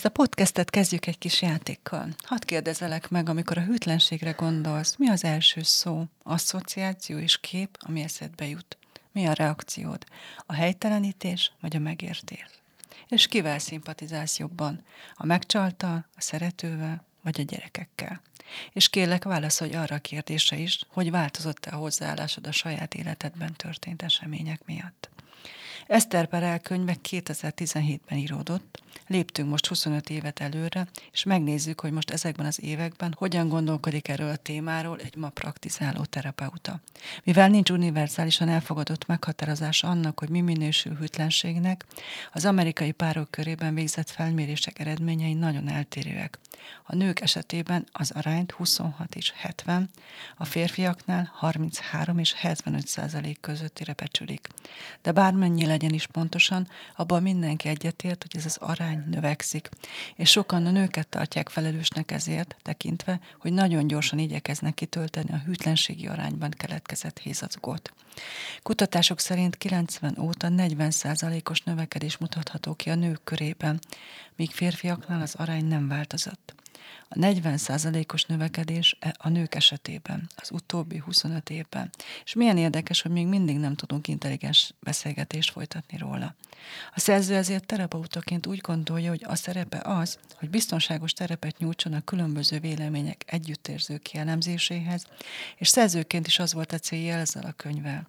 Ezt a podcastet kezdjük egy kis játékkal. Hadd kérdezelek meg, amikor a hűtlenségre gondolsz, mi az első szó, asszociáció és kép, ami eszedbe jut? Mi a reakciód? A helytelenítés vagy a megértés? És kivel szimpatizálsz jobban? A megcsaltal, a szeretővel vagy a gyerekekkel? És kérlek válaszolj arra a kérdésre is, hogy változott-e a hozzáállásod a saját életedben történt események miatt. Eszter Perel könyve 2017-ben íródott, léptünk most 25 évet előre, és megnézzük, hogy most ezekben az években hogyan gondolkodik erről a témáról egy ma praktizáló terapeuta. Mivel nincs univerzálisan elfogadott meghatározás annak, hogy mi minősül hűtlenségnek, az amerikai párok körében végzett felmérések eredményei nagyon eltérőek. A nők esetében az arányt 26 és 70, a férfiaknál 33 és 75 százalék közöttire becsülik. De bármennyi legyen is pontosan, abban mindenki egyetért, hogy ez az arány növekszik, és sokan a nőket tartják felelősnek ezért, tekintve, hogy nagyon gyorsan igyekeznek kitölteni a hűtlenségi arányban keletkezett hézagot. Kutatások szerint 90 óta 40 százalékos növekedés mutatható ki a nők körében, míg férfiaknál az arány nem változott. A 40%-os növekedés e a nők esetében, az utóbbi 25 évben. És milyen érdekes, hogy még mindig nem tudunk intelligens beszélgetést folytatni róla. A szerző ezért terapeutaként úgy gondolja, hogy a szerepe az, hogy biztonságos terepet nyújtson a különböző vélemények együttérző kielemzéséhez, és szerzőként is az volt a célja ezzel a könyvvel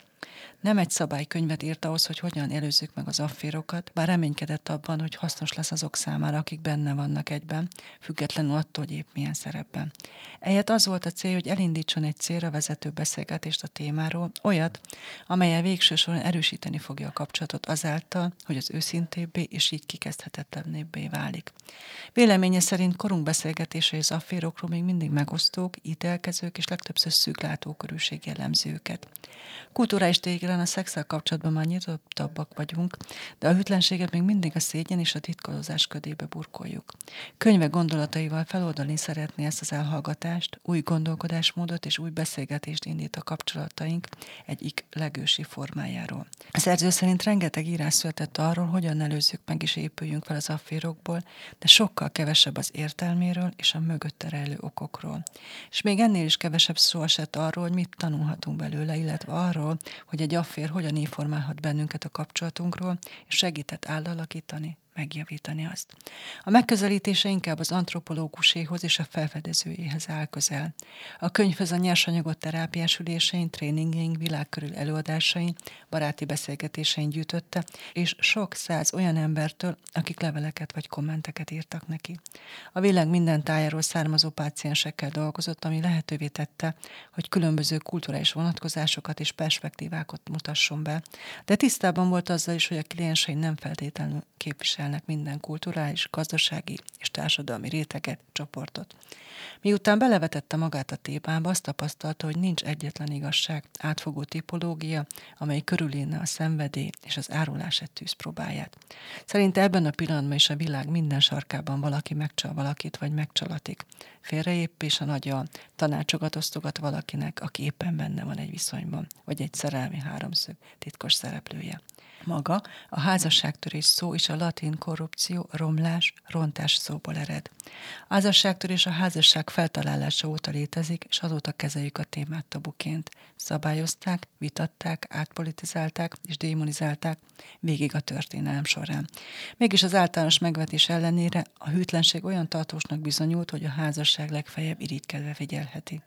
nem egy szabálykönyvet írt ahhoz, hogy hogyan előzzük meg az afférokat, bár reménykedett abban, hogy hasznos lesz azok számára, akik benne vannak egyben, függetlenül attól, hogy épp milyen szerepben. Egyet az volt a cél, hogy elindítson egy célra vezető beszélgetést a témáról, olyat, amelyel végső soron erősíteni fogja a kapcsolatot azáltal, hogy az őszintébbé és így kikezdhetetlenebbé válik. Véleménye szerint korunk beszélgetései az afférokról még mindig megosztók, ítélkezők és legtöbbször szűk látókörűség jellemzi őket. Kulturális téren a szexel kapcsolatban már nyitottabbak vagyunk, de a hűtlenséget még mindig a szégyen és a titkolózás ködébe burkoljuk. Könyve gondolataival feloldani szeretné ezt az elhallgatást, új gondolkodásmódot és új beszélgetést indít a kapcsolataink egyik legősi formájáról. A szerző szerint rengeteg írás született arról, hogyan előzzük meg és épüljünk fel az afférokból, de sokkal kevesebb az értelméről és a mögötte rejlő okokról. És még ennél is kevesebb szó esett arról, hogy mit tanulhatunk belőle, illetve arról, hogy egy affér hogyan informálhat bennünket a kapcsolatunkról, és segített átalakítani, megjavítani azt. A megközelítése inkább az antropológuséhoz és a felfedezőjéhez áll közel. A könyvhöz a nyersanyagot terápiás ülésein, tréningeink, világkörül előadásain, baráti beszélgetésein gyűjtötte, és sok száz olyan embertől, akik leveleket vagy kommenteket írtak neki. A világ minden tájáról származó páciensekkel dolgozott, ami lehetővé tette, hogy különböző kulturális vonatkozásokat és perspektívákat mutasson be, de tisztában volt azzal is, hogy a kliensei nem feltétlenül képvisel képviselnek minden kulturális, gazdasági és társadalmi réteget, csoportot. Miután belevetette magát a témába, azt tapasztalta, hogy nincs egyetlen igazság, átfogó tipológia, amely körüléne a szenvedély és az árulás egy tűzpróbáját. Szerinte ebben a pillanatban is a világ minden sarkában valaki megcsal valakit, vagy megcsalatik. Félreépés a nagyja, tanácsokat osztogat valakinek, aki éppen benne van egy viszonyban, vagy egy szerelmi háromszög titkos szereplője. Maga a házasságtörés szó és a latin korrupció, romlás, rontás szóból ered. A házasságtörés a házasság feltalálása óta létezik, és azóta kezeljük a témát tabuként. Szabályozták, vitatták, átpolitizálták és démonizálták végig a történelem során. Mégis az általános megvetés ellenére a hűtlenség olyan tartósnak bizonyult, hogy a házasság legfeljebb irigykedve figyelheti.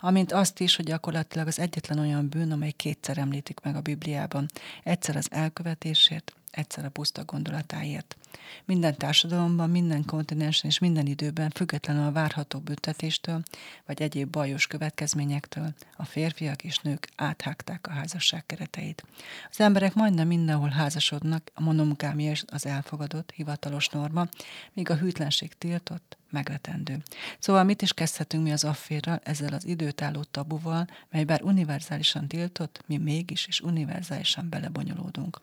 Amint azt is, hogy gyakorlatilag az egyetlen olyan bűn, amely kétszer említik meg a Bibliában. Egyszer az el elkövetésért, egyszer a puszta gondolatáért. Minden társadalomban, minden kontinensen és minden időben, függetlenül a várható büntetéstől, vagy egyéb bajos következményektől, a férfiak és nők áthágták a házasság kereteit. Az emberek majdnem mindenhol házasodnak, a monogámia az elfogadott, hivatalos norma, míg a hűtlenség tiltott, megvetendő. Szóval mit is kezdhetünk mi az afférral, ezzel az időtálló tabuval, mely bár univerzálisan tiltott, mi mégis és univerzálisan belebonyolódunk.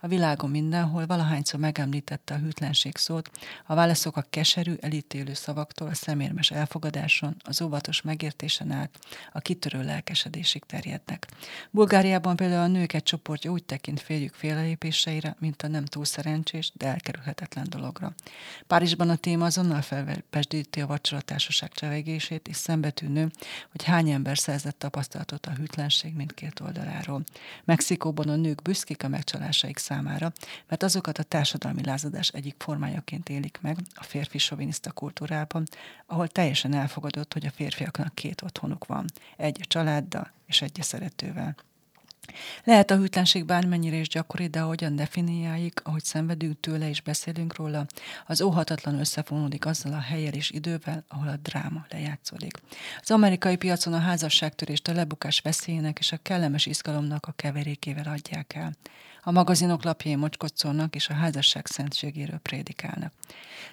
A világon mindenhol valahányszor megemlítette a hűtlenség szót, a válaszok a keserű, elítélő szavaktól a szemérmes elfogadáson, az óvatos megértésen át, a kitörő lelkesedésig terjednek. Bulgáriában például a nők egy csoportja úgy tekint férjük félrelépéseire, mint a nem túl szerencsés, de elkerülhetetlen dologra. Párizsban a téma azonnal felver, pesdíti a vacsoratársaság csevegését, és szembetűnő, hogy hány ember szerzett tapasztalatot a hűtlenség mindkét oldaláról. Mexikóban a nők büszkék a megcsalásaik számára, mert azokat a társadalmi lázadás egyik formájaként élik meg a férfi soviniszta kultúrában, ahol teljesen elfogadott, hogy a férfiaknak két otthonuk van, egy a családdal és egy a szeretővel. Lehet a hűtlenség bármennyire is gyakori, de ahogyan definiáljuk, ahogy szenvedünk tőle és beszélünk róla, az óhatatlan összefonódik azzal a helyel és idővel, ahol a dráma lejátszódik. Az amerikai piacon a házasságtörést a lebukás veszélyének és a kellemes izgalomnak a keverékével adják el. A magazinok lapjai mocskoccolnak és a házasság szentségéről prédikálnak.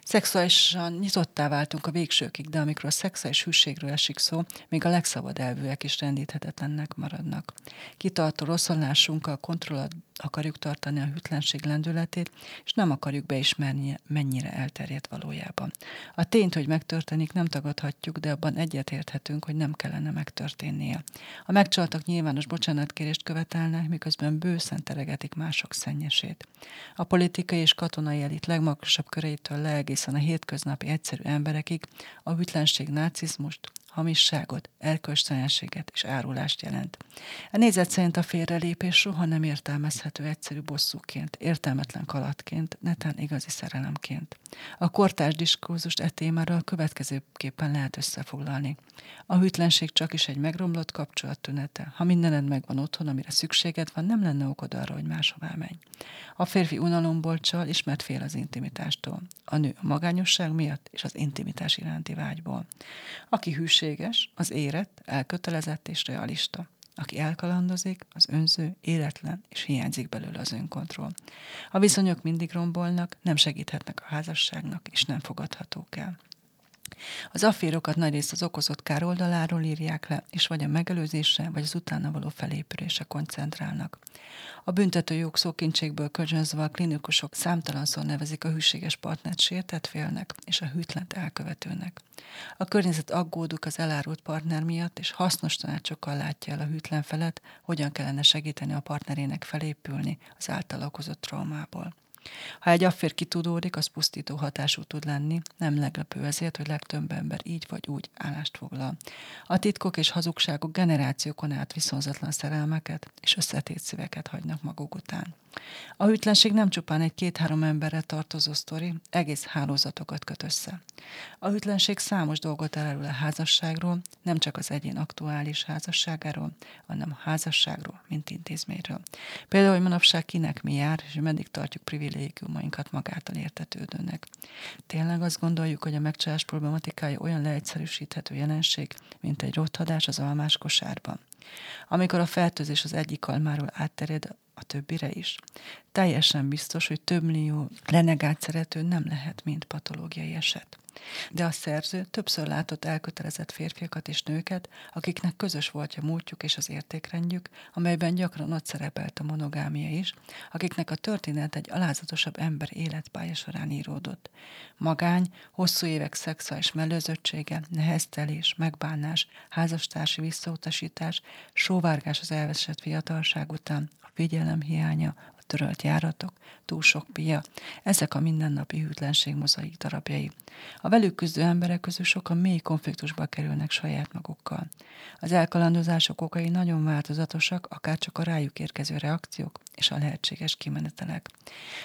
Szexuálisan nyitottá váltunk a végsőkig, de amikor a szexuális hűségről esik szó, még a legszabad elvűek is rendíthetetlennek maradnak. Kitartó rosszallásunkkal kontrollat akarjuk tartani a hűtlenség lendületét, és nem akarjuk beismerni, mennyire elterjedt valójában. A tényt, hogy megtörténik, nem tagadhatjuk, de abban egyetérthetünk, hogy nem kellene megtörténnie. A megcsaltak nyilvános bocsánatkérést követelnek, miközben bőszen teregetik mások szennyesét. A politikai és katonai elit legmagasabb köreitől le egészen a hétköznapi egyszerű emberekig a hűtlenség nácizmust, hamisságot, erkölcstelenséget és árulást jelent. A nézet szerint a félrelépés soha nem értelmezhető egyszerű bosszúként, értelmetlen kalatként, netán igazi szerelemként. A kortárs diskurzust e témára a következőképpen lehet összefoglalni. A hűtlenség csak is egy megromlott kapcsolat tünete. Ha mindened megvan otthon, amire szükséged van, nem lenne okod arra, hogy máshová menj. A férfi unalomból csal, ismert fél az intimitástól. A nő a magányosság miatt és az intimitás iránti vágyból. Aki hűséges, az érett, elkötelezett és realista. Aki elkalandozik, az önző, életlen, és hiányzik belőle az önkontroll. A viszonyok mindig rombolnak, nem segíthetnek a házasságnak, és nem fogadhatók el. Az afférokat nagyrészt az okozott kár oldaláról írják le, és vagy a megelőzésre, vagy az utána való felépülésre koncentrálnak. A büntető jogszókincségből kölcsönözve a klinikusok számtalanszor nevezik a hűséges partnert sértett félnek és a hűtlent elkövetőnek. A környezet aggódik az elárult partner miatt, és hasznos tanácsokkal látja el a hűtlen felet, hogyan kellene segíteni a partnerének felépülni az által okozott traumából. Ha egy affér kitudódik, az pusztító hatású tud lenni, nem meglepő ezért, hogy legtöbb ember így vagy úgy állást foglal. A titkok és hazugságok generációkon át viszonzatlan szerelmeket és összetét szíveket hagynak maguk után. A hűtlenség nem csupán egy két-három emberre tartozó sztori, egész hálózatokat köt össze. A hűtlenség számos dolgot elárul a házasságról, nem csak az egyén aktuális házasságáról, hanem a házasságról, mint intézményről. Például, hogy manapság kinek mi jár, és meddig tartjuk privilégiumainkat magától értetődőnek. Tényleg azt gondoljuk, hogy a megcsalás problematikája olyan leegyszerűsíthető jelenség, mint egy rothadás az almás kosárban. Amikor a fertőzés az egyik almáról átterjed a többire is. Teljesen biztos, hogy több millió renegált szerető nem lehet, mint patológiai eset. De a szerző többször látott elkötelezett férfiakat és nőket, akiknek közös volt a múltjuk és az értékrendjük, amelyben gyakran ott szerepelt a monogámia is, akiknek a történet egy alázatosabb ember életpálya során íródott. Magány, hosszú évek szexuális mellőzöttsége, neheztelés, megbánás, házastársi visszautasítás, sóvárgás az elveszett fiatalság után, a figyelem hiánya, törölt járatok, túl sok pia, ezek a mindennapi hűtlenség mozaik darabjai. A velük küzdő emberek közül sokan mély konfliktusba kerülnek saját magukkal. Az elkalandozások okai nagyon változatosak, akár csak a rájuk érkező reakciók és a lehetséges kimenetelek.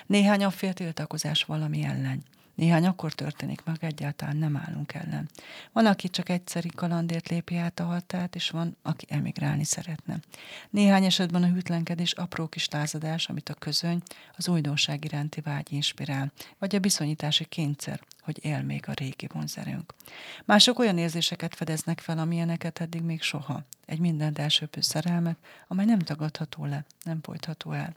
Néhány fél tiltakozás valami ellen, Néhány akkor történik meg, egyáltalán nem állunk ellen. Van, aki csak egyszeri kalandért lépi át a határt, és van, aki emigrálni szeretne. Néhány esetben a hűtlenkedés apró kis lázadás, amit a közöny, az újdonság iránti vágy inspirál, vagy a bizonyítási kényszer, hogy él még a régi vonzerőnk. Mások olyan érzéseket fedeznek fel, amilyeneket eddig még soha. Egy mindent elsőpő szerelmet, amely nem tagadható le, nem folytható el.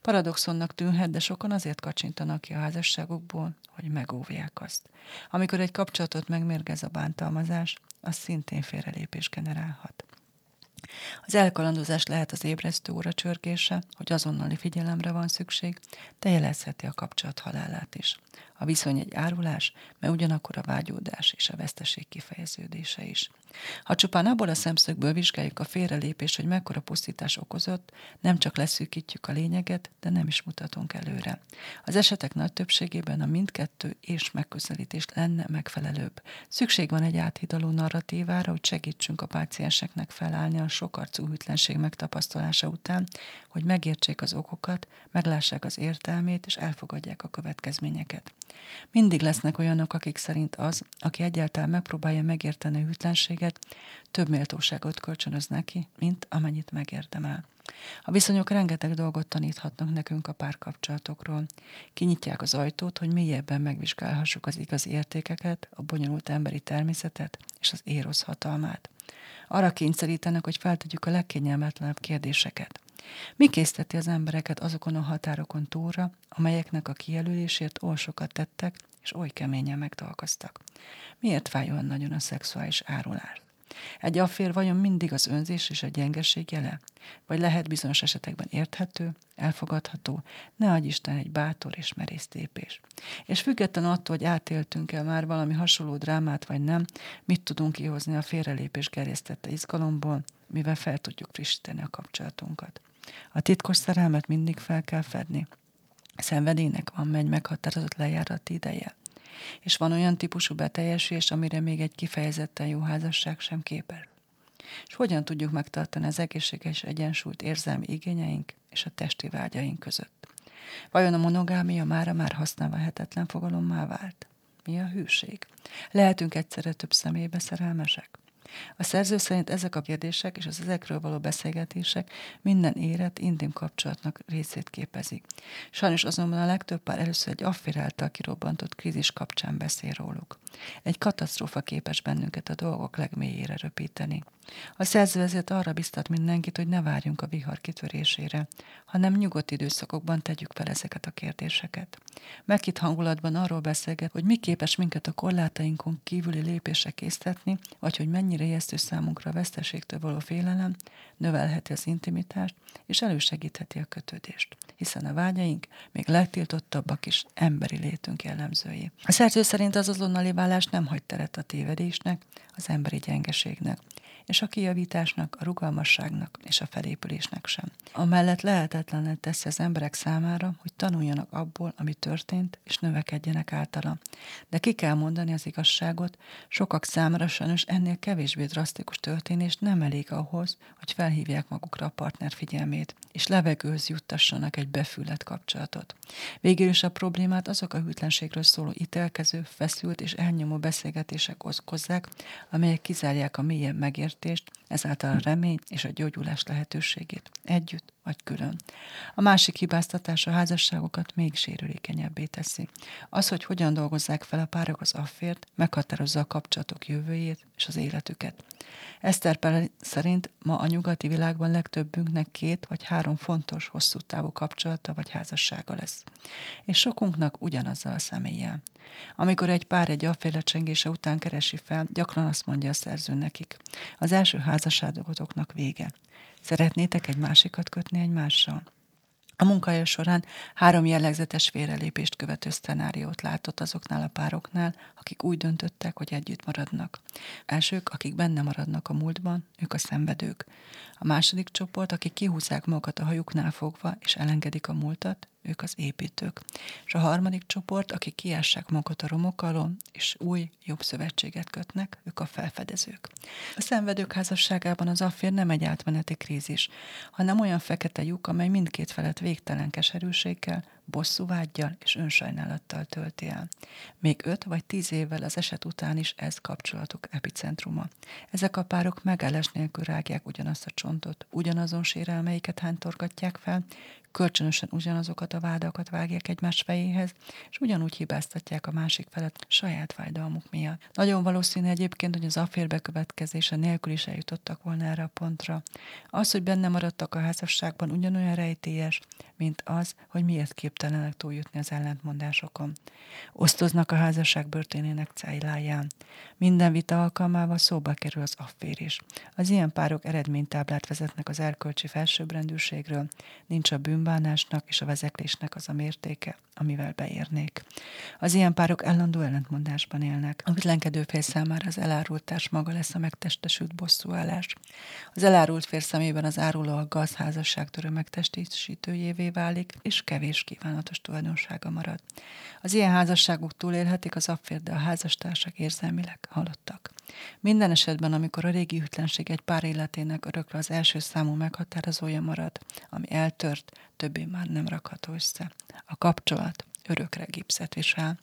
Paradoxonnak tűnhet, de sokan azért kacsintanak ki a házasságokból, hogy megóvják azt. Amikor egy kapcsolatot megmérgez a bántalmazás, az szintén félrelépés generálhat. Az elkalandozás lehet az ébresztő óra csörgése, hogy azonnali figyelemre van szükség, de jelezheti a kapcsolat halálát is. A viszony egy árulás, mert ugyanakkor a vágyódás és a veszteség kifejeződése is. Ha csupán abból a szemszögből vizsgáljuk a félrelépést, hogy mekkora pusztítás okozott, nem csak leszűkítjük a lényeget, de nem is mutatunk előre. Az esetek nagy többségében a mindkettő és megközelítés lenne megfelelőbb. Szükség van egy áthidaló narratívára, hogy segítsünk a pácienseknek felállni a sokarcú hűtlenség megtapasztalása után, hogy megértsék az okokat, meglássák az értelmét és elfogadják a következményeket. Mindig lesznek olyanok, akik szerint az, aki egyáltalán megpróbálja megérteni a hűtlenséget, több méltóságot kölcsönöz neki, mint amennyit megérdemel. A viszonyok rengeteg dolgot taníthatnak nekünk a párkapcsolatokról. Kinyitják az ajtót, hogy mélyebben megvizsgálhassuk az igazi értékeket, a bonyolult emberi természetet és az érosz hatalmát. Arra kényszerítenek, hogy feltegyük a legkényelmetlenebb kérdéseket. Mi készteti az embereket azokon a határokon túlra, amelyeknek a kijelölésért oly sokat tettek, és oly keményen megtalkoztak? Miért fáj olyan nagyon a szexuális árulás? Egy affér vajon mindig az önzés és a gyengeség jele? Vagy lehet bizonyos esetekben érthető, elfogadható, ne adj Isten egy bátor és merész tépés. És független attól, hogy átéltünk-e már valami hasonló drámát vagy nem, mit tudunk kihozni a félrelépés gerjesztette izgalomból, mivel fel tudjuk frissíteni a kapcsolatunkat. A titkos szerelmet mindig fel kell fedni. Szenvedélynek van egy meghatározott lejárati ideje. És van olyan típusú beteljesülés, amire még egy kifejezetten jó házasság sem képes. És hogyan tudjuk megtartani az egészséges egyensúlyt érzelmi igényeink és a testi vágyaink között? Vajon a monogámia mára már használhatetlen fogalommá vált? Mi a hűség? Lehetünk egyszerre több személybe szerelmesek? A szerző szerint ezek a kérdések és az ezekről való beszélgetések minden érett, intim kapcsolatnak részét képezik. Sajnos azonban a legtöbb pár először egy affér által kirobbantott krízis kapcsán beszél róluk. Egy katasztrófa képes bennünket a dolgok legmélyére röpíteni. A szerző ezért arra biztat mindenkit, hogy ne várjunk a vihar kitörésére, hanem nyugodt időszakokban tegyük fel ezeket a kérdéseket. Meghitt hangulatban arról beszélget, hogy mi képes minket a korlátainkon kívüli lépésre késztetni, vagy hogy mennyire ijesztő számunkra a veszteségtől való félelem, növelheti az intimitást, és elősegítheti a kötődést, hiszen a vágyaink még legtiltottabbak is emberi létünk jellemzői. A szerző szerint az azonnali válás nem hagy teret a tévedésnek, az emberi gyengeségnek, és a kijavításnak, a rugalmasságnak és a felépülésnek sem. Amellett lehetetlenet teszi az emberek számára, hogy tanuljanak abból, ami történt, és növekedjenek általa. De ki kell mondani az igazságot, sokak számára sajnos ennél kevésbé drasztikus történés nem elég ahhoz, hogy felhívják magukra a partner figyelmét, és levegőhöz juttassanak egy befüllet kapcsolatot. Végül is a problémát azok a hűtlenségről szóló ítélkező, feszült és elnyomó beszélgetések okozzák, amelyek kizárják a mélyebb megért megértést, ezáltal a remény és a gyógyulás lehetőségét. Együtt vagy külön. A másik hibáztatás a házasságokat még sérülékenyebbé teszi. Az, hogy hogyan dolgozzák fel a párok az affért, meghatározza a kapcsolatok jövőjét és az életüket. Eszter Pele szerint ma a nyugati világban legtöbbünknek két vagy három fontos, hosszú távú kapcsolata vagy házassága lesz. És sokunknak ugyanazzal a személlyel. Amikor egy pár egy afféle csengése után keresi fel, gyakran azt mondja a szerző nekik. Az első házasságotoknak vége. Szeretnétek egy másikat kötni egymással? A munkája során három jellegzetes félrelépést követő szcenáriót látott azoknál a pároknál, akik úgy döntöttek, hogy együtt maradnak. Elsők, akik benne maradnak a múltban, ők a szenvedők. A második csoport, akik kihúzzák magukat a hajuknál fogva, és elengedik a múltat, ők az építők. És a harmadik csoport, akik kiássák magukat a romok alól, és új, jobb szövetséget kötnek, ők a felfedezők. A szenvedők házasságában az affér nem egy átmeneti krízis, hanem olyan fekete lyuk, amely mindkét felett végtelen keserűséggel, bosszúvágyjal és önsajnálattal tölti el. Még öt vagy tíz évvel az eset után is ez kapcsolatuk epicentruma. Ezek a párok megállás nélkül rágják ugyanazt a csontot, ugyanazon sérelmeiket hántorgatják fel, kölcsönösen ugyanazokat a vádakat vágják egymás fejéhez, és ugyanúgy hibáztatják a másik felet saját fájdalmuk miatt. Nagyon valószínű egyébként, hogy az affér bekövetkezése nélkül is eljutottak volna erre a pontra. Az, hogy benne maradtak a házasságban, ugyanolyan rejtélyes, mint az, hogy miért képtelenek túljutni az ellentmondásokon. Osztoznak a házasság börténének cájláján. Minden vita alkalmával szóba kerül az afférés. Az ilyen párok eredménytáblát vezetnek az erkölcsi felsőbbrendűségről, nincs a bűnbánásnak és a vezeklésnek az a mértéke, amivel beérnék. Az ilyen párok állandó ellentmondásban élnek. A ütlenkedő fél számára az elárult maga lesz a megtestesült bosszúállás. Az elárult fér szemében az áruló a gazházasságtörő megtestésítőjévé válik, és kevés kívánatos tulajdonsága marad. Az ilyen házasságok túlélhetik az affér, de a házastársak érzelmileg halottak. Minden esetben, amikor a régi hűtlenség egy pár életének örökre az első számú meghatározója marad, ami eltört, többé már nem rakható össze. A kapcsolat örökre gipszet visel.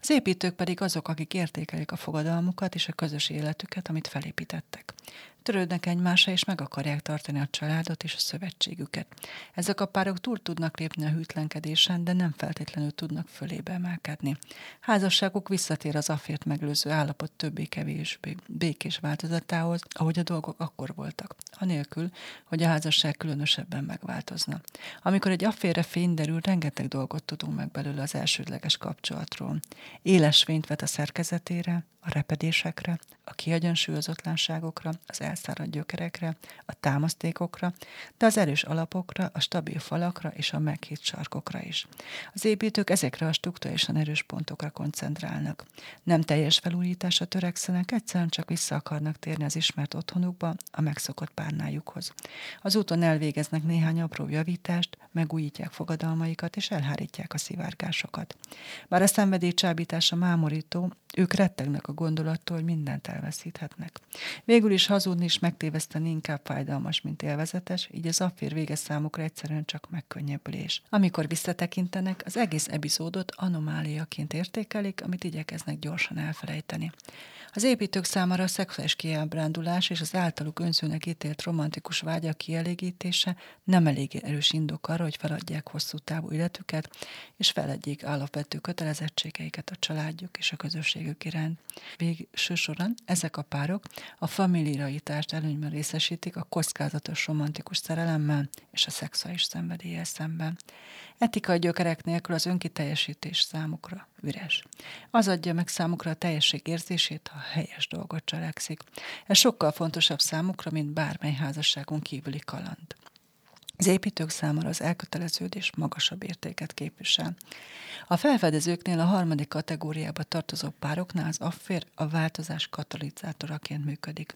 Az építők pedig azok, akik értékelik a fogadalmukat és a közös életüket, amit felépítettek törődnek egymásra, és meg akarják tartani a családot és a szövetségüket. Ezek a párok túl tudnak lépni a hűtlenkedésen, de nem feltétlenül tudnak fölébe emelkedni. Házasságuk visszatér az afért meglőző állapot többé-kevésbé békés változatához, ahogy a dolgok akkor voltak, anélkül, hogy a házasság különösebben megváltozna. Amikor egy afférre fény derül, rengeteg dolgot tudunk meg belőle az elsődleges kapcsolatról. Éles fényt vet a szerkezetére, a repedésekre, a kiegyensúlyozatlanságokra, az elszáradt gyökerekre, a támasztékokra, de az erős alapokra, a stabil falakra és a meghitt sarkokra is. Az építők ezekre a struktúrálisan erős pontokra koncentrálnak. Nem teljes felújításra törekszenek, egyszerűen csak vissza akarnak térni az ismert otthonukba, a megszokott párnájukhoz. Az úton elvégeznek néhány apró javítást, megújítják fogadalmaikat és elhárítják a szivárgásokat. Bár a szenvedély csábítása mámorító, ők rettegnek a gondolattól, hogy mindent elveszíthetnek. Végül is hazudni és megtéveszteni inkább fájdalmas, mint élvezetes, így az affér vége számukra egyszerűen csak megkönnyebbülés. Amikor visszatekintenek, az egész epizódot anomáliaként értékelik, amit igyekeznek gyorsan elfelejteni. Az építők számára a szexuális kiábrándulás és az általuk önzőnek ítélt romantikus vágyak kielégítése nem elég erős indok arra, hogy feladják hosszú távú életüket, és feledjék alapvető kötelezettségeiket a családjuk és a közösségük iránt. Végső soron ezek a párok a familiaritást előnyben részesítik a kockázatos romantikus szerelemmel és a szexuális szenvedéllyel szemben. Etikai gyökerek nélkül az önkiteljesítés számukra üres. Az adja meg számukra a teljesség érzését, ha helyes dolgot cselekszik. Ez sokkal fontosabb számukra, mint bármely házasságon kívüli kaland. Az építők számára az elköteleződés magasabb értéket képvisel. A felfedezőknél a harmadik kategóriába tartozó pároknál az affér a változás katalizátoraként működik.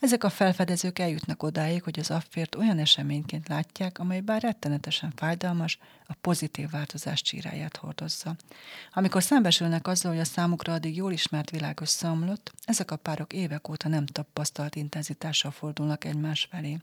Ezek a felfedezők eljutnak odáig, hogy az affért olyan eseményként látják, amely bár rettenetesen fájdalmas, a pozitív változás csíráját hordozza. Amikor szembesülnek azzal, hogy a számukra addig jól ismert világ összeomlott, ezek a párok évek óta nem tapasztalt intenzitással fordulnak egymás felé.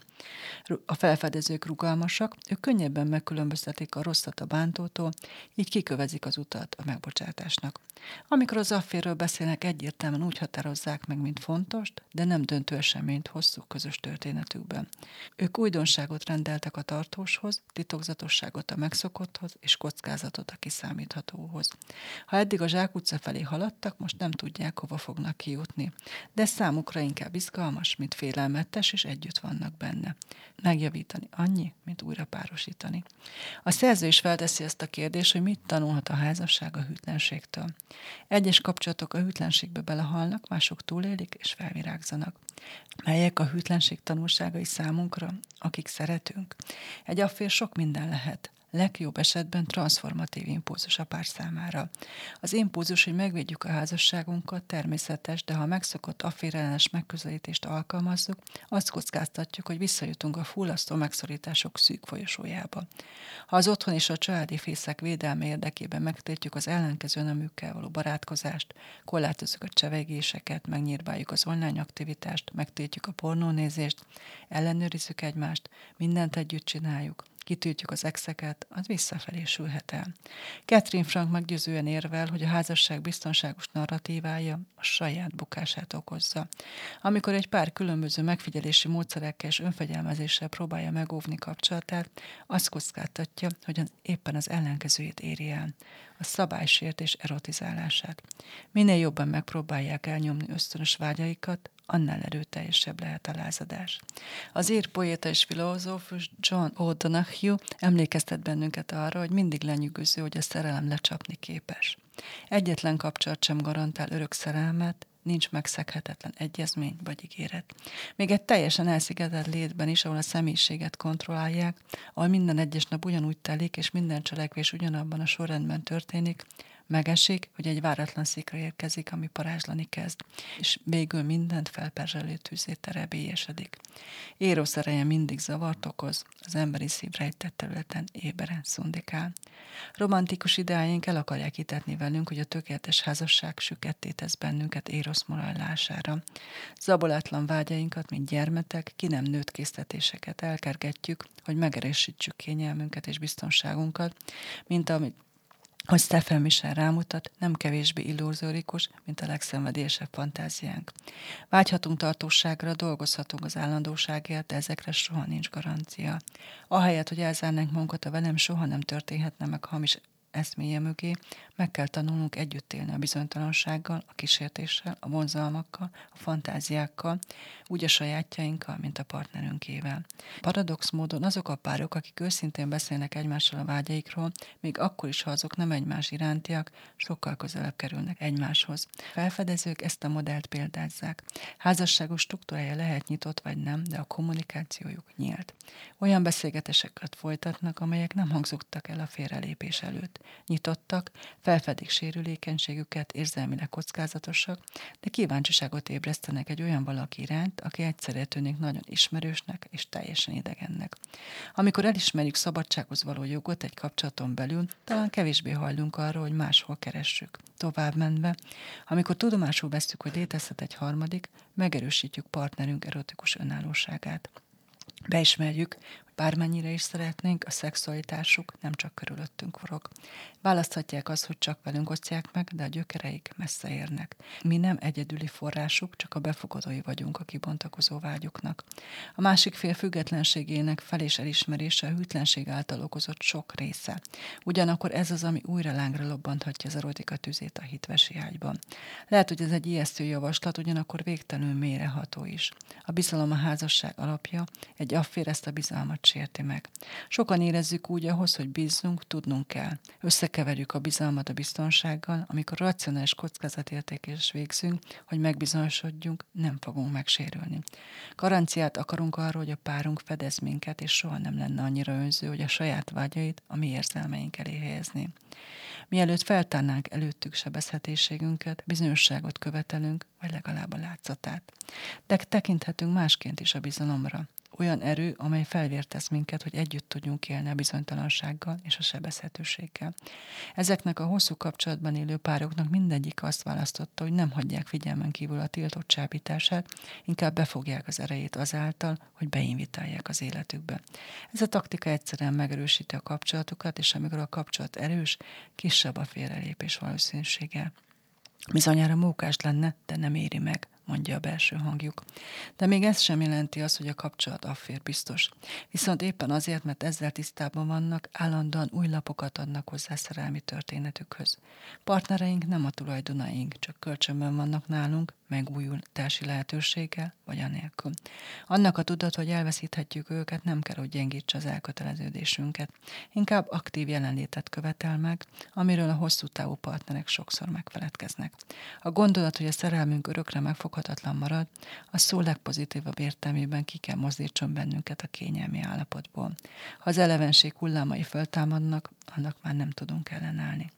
A felfedezők rugalmasak, ők könnyebben megkülönböztetik a rosszat a bántótól, így kikövezik az utat a megbocsátásnak. Amikor az afférről beszélnek, egyértelműen úgy határozzák meg, mint fontos, de nem döntő eseményt hosszú közös történetükben. Ők újdonságot rendeltek a tartóshoz, titokzatosságot a megszokotthoz és kockázatot a kiszámíthatóhoz. Ha eddig a Zsák utca felé haladtak, most nem tudják, hova fognak kijutni. De számukra inkább izgalmas, mint félelmetes, és együtt vannak benne. Megjavítani annyi, mint újra párosítani. A szerző is felteszi ezt a kérdést, hogy mit tanulhat a házasság a hűtlenségtől. Egyes kapcsolatok a hűtlenségbe belehalnak, mások túlélik és felvirágzanak. Melyek a hűtlenség tanulságai számunkra, akik szeretünk? Egy affér sok minden lehet. Legjobb esetben transformatív impulzus a pár számára. Az impulzus, hogy megvédjük a házasságunkat, természetes, de ha megszokott afférellenes megközelítést alkalmazzuk, azt kockáztatjuk, hogy visszajutunk a fullasztó megszorítások szűk folyosójába. Ha az otthon és a családi fészek védelme érdekében megtiltjuk az ellenkező nemükkel való barátkozást, korlátozzuk a csevegéseket, megnyírbáljuk az online aktivitást, megtiltjük a pornónézést, ellenőrizzük egymást, mindent együtt csináljuk, kitűtjük az exeket, az visszafelé sülhet el. Catherine Frank meggyőzően érvel, hogy a házasság biztonságos narratívája a saját bukását okozza. Amikor egy pár különböző megfigyelési módszerekkel és önfegyelmezéssel próbálja megóvni kapcsolatát, azt kockáztatja, hogy éppen az ellenkezőjét éri el a szabálysértés erotizálását. Minél jobban megpróbálják elnyomni ösztönös vágyaikat, annál erőteljesebb lehet a lázadás. Az ír poéta és filozófus John O'Donoghue emlékeztet bennünket arra, hogy mindig lenyűgöző, hogy a szerelem lecsapni képes. Egyetlen kapcsolat sem garantál örök szerelmet, nincs megszeghetetlen egyezmény vagy ígéret. Még egy teljesen elszigetelt létben is, ahol a személyiséget kontrollálják, ahol minden egyes nap ugyanúgy telik, és minden cselekvés ugyanabban a sorrendben történik, Megesik, hogy egy váratlan szikra érkezik, ami parázslani kezd, és végül mindent felperzselő tűzé terebélyesedik. Érosz ereje mindig zavart okoz, az emberi szív rejtett területen éberen szundikál. Romantikus ideáink el akarják hitetni velünk, hogy a tökéletes házasság süketté tesz bennünket Érosz morállására. Zabolátlan vágyainkat, mint gyermetek, ki nem nőtt késztetéseket elkergetjük, hogy megerősítsük kényelmünket és biztonságunkat, mint amit hogy Stephen Michel rámutat, nem kevésbé illúzórikus, mint a legszenvedélyesebb fantáziánk. Vágyhatunk tartóságra, dolgozhatunk az állandóságért, de ezekre soha nincs garancia. Ahelyett, hogy elzárnánk magunkat a velem, soha nem történhetne meg hamis eszméje mögé, meg kell tanulnunk együtt élni a bizonytalansággal, a kísértéssel, a vonzalmakkal, a fantáziákkal, úgy a sajátjainkkal, mint a partnerünkével. Paradox módon azok a párok, akik őszintén beszélnek egymással a vágyaikról, még akkor is, ha azok nem egymás irántiak, sokkal közelebb kerülnek egymáshoz. Felfedezők ezt a modellt példázzák. Házasságos struktúrája lehet nyitott vagy nem, de a kommunikációjuk nyílt. Olyan beszélgetéseket folytatnak, amelyek nem hangzottak el a félrelépés előtt. Nyitottak, felfedik sérülékenységüket, érzelmileg kockázatosak, de kíváncsiságot ébresztenek egy olyan valaki iránt, aki egyszerre tűnik nagyon ismerősnek és teljesen idegennek. Amikor elismerjük szabadsághoz való jogot egy kapcsolaton belül, talán kevésbé hajlunk arra, hogy máshol keressük. Tovább menve, amikor tudomásul veszük, hogy létezhet egy harmadik, megerősítjük partnerünk erotikus önállóságát. Beismerjük, Bármennyire is szeretnénk, a szexualitásuk nem csak körülöttünk forog. Választhatják azt, hogy csak velünk osztják meg, de a gyökereik messze érnek. Mi nem egyedüli forrásuk, csak a befogadói vagyunk a kibontakozó vágyuknak. A másik fél függetlenségének fel és elismerése a hűtlenség által okozott sok része. Ugyanakkor ez az, ami újra lángra lobbanthatja az erotika tüzét a hitvesi ágyban. Lehet, hogy ez egy ijesztő javaslat, ugyanakkor végtelenül mélyreható is. A bizalom a házasság alapja, egy affér ezt a bizalmat sérti meg. Sokan érezzük úgy ahhoz, hogy bízzunk, tudnunk kell. Összekeverjük a bizalmat a biztonsággal, amikor racionális kockázatértékés végzünk, hogy megbizonyosodjunk, nem fogunk megsérülni. Garanciát akarunk arról, hogy a párunk fedez minket, és soha nem lenne annyira önző, hogy a saját vágyait a mi érzelmeink elé helyezni. Mielőtt feltárnánk előttük sebezhetésségünket, bizonyosságot követelünk, vagy legalább a látszatát. De tekinthetünk másként is a bizalomra olyan erő, amely felvértesz minket, hogy együtt tudjunk élni a bizonytalansággal és a sebezhetőséggel. Ezeknek a hosszú kapcsolatban élő pároknak mindegyik azt választotta, hogy nem hagyják figyelmen kívül a tiltott csábítását, inkább befogják az erejét azáltal, hogy beinvitálják az életükbe. Ez a taktika egyszerűen megerősíti a kapcsolatokat, és amikor a kapcsolat erős, kisebb a félrelépés valószínűsége. Bizonyára mókás lenne, de nem éri meg mondja a belső hangjuk. De még ez sem jelenti azt, hogy a kapcsolat affér biztos. Viszont éppen azért, mert ezzel tisztában vannak, állandóan új lapokat adnak hozzá szerelmi történetükhöz. Partnereink nem a tulajdonaink, csak kölcsönben vannak nálunk, megújultási lehetőséggel, vagy anélkül. Annak a tudat, hogy elveszíthetjük őket, nem kell, hogy gyengítse az elköteleződésünket. Inkább aktív jelenlétet követel meg, amiről a hosszú távú partnerek sokszor megfeledkeznek. A gondolat, hogy a szerelmünk örökre meg fog felfoghatatlan marad, a szó legpozitívabb értelmében ki kell mozdítson bennünket a kényelmi állapotból. Ha az elevenség hullámai föltámadnak, annak már nem tudunk ellenállni.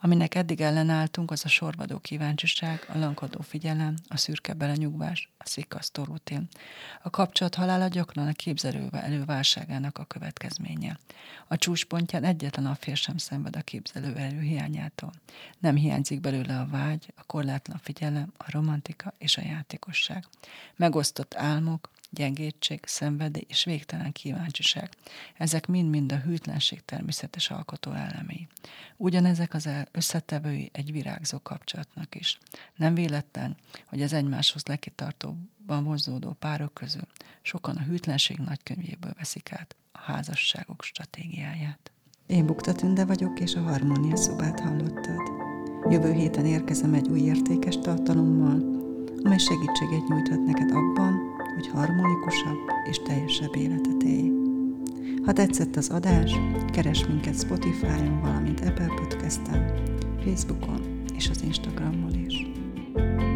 Aminek eddig ellenálltunk, az a sorvadó kíváncsiság, a lankodó figyelem, a szürke belenyugvás, a szikasztó rutin. A kapcsolat halála gyakran a képzelő előválságának a következménye. A csúcspontján egyetlen a fél sem szenved a képzelő erő. Nem hiányzik belőle a vágy, a korlátlan figyelem, a romantika és a játékosság. Megosztott álmok, gyengétség, szenvedély és végtelen kíváncsiság. Ezek mind-mind a hűtlenség természetes alkotó elemei. Ugyanezek az összetevői egy virágzó kapcsolatnak is. Nem véletlen, hogy az egymáshoz lekitartóban vonzódó párok közül sokan a hűtlenség nagykönyvéből veszik át a házasságok stratégiáját. Én Bukta Tünde vagyok, és a Harmónia szobát hallottad. Jövő héten érkezem egy új értékes tartalommal, amely segítséget nyújthat neked abban, hogy harmonikusabb és teljesebb életet élj. Ha tetszett az adás, keres minket Spotify-on, valamint Apple Podcast-en, Facebookon és az Instagramon is. thank you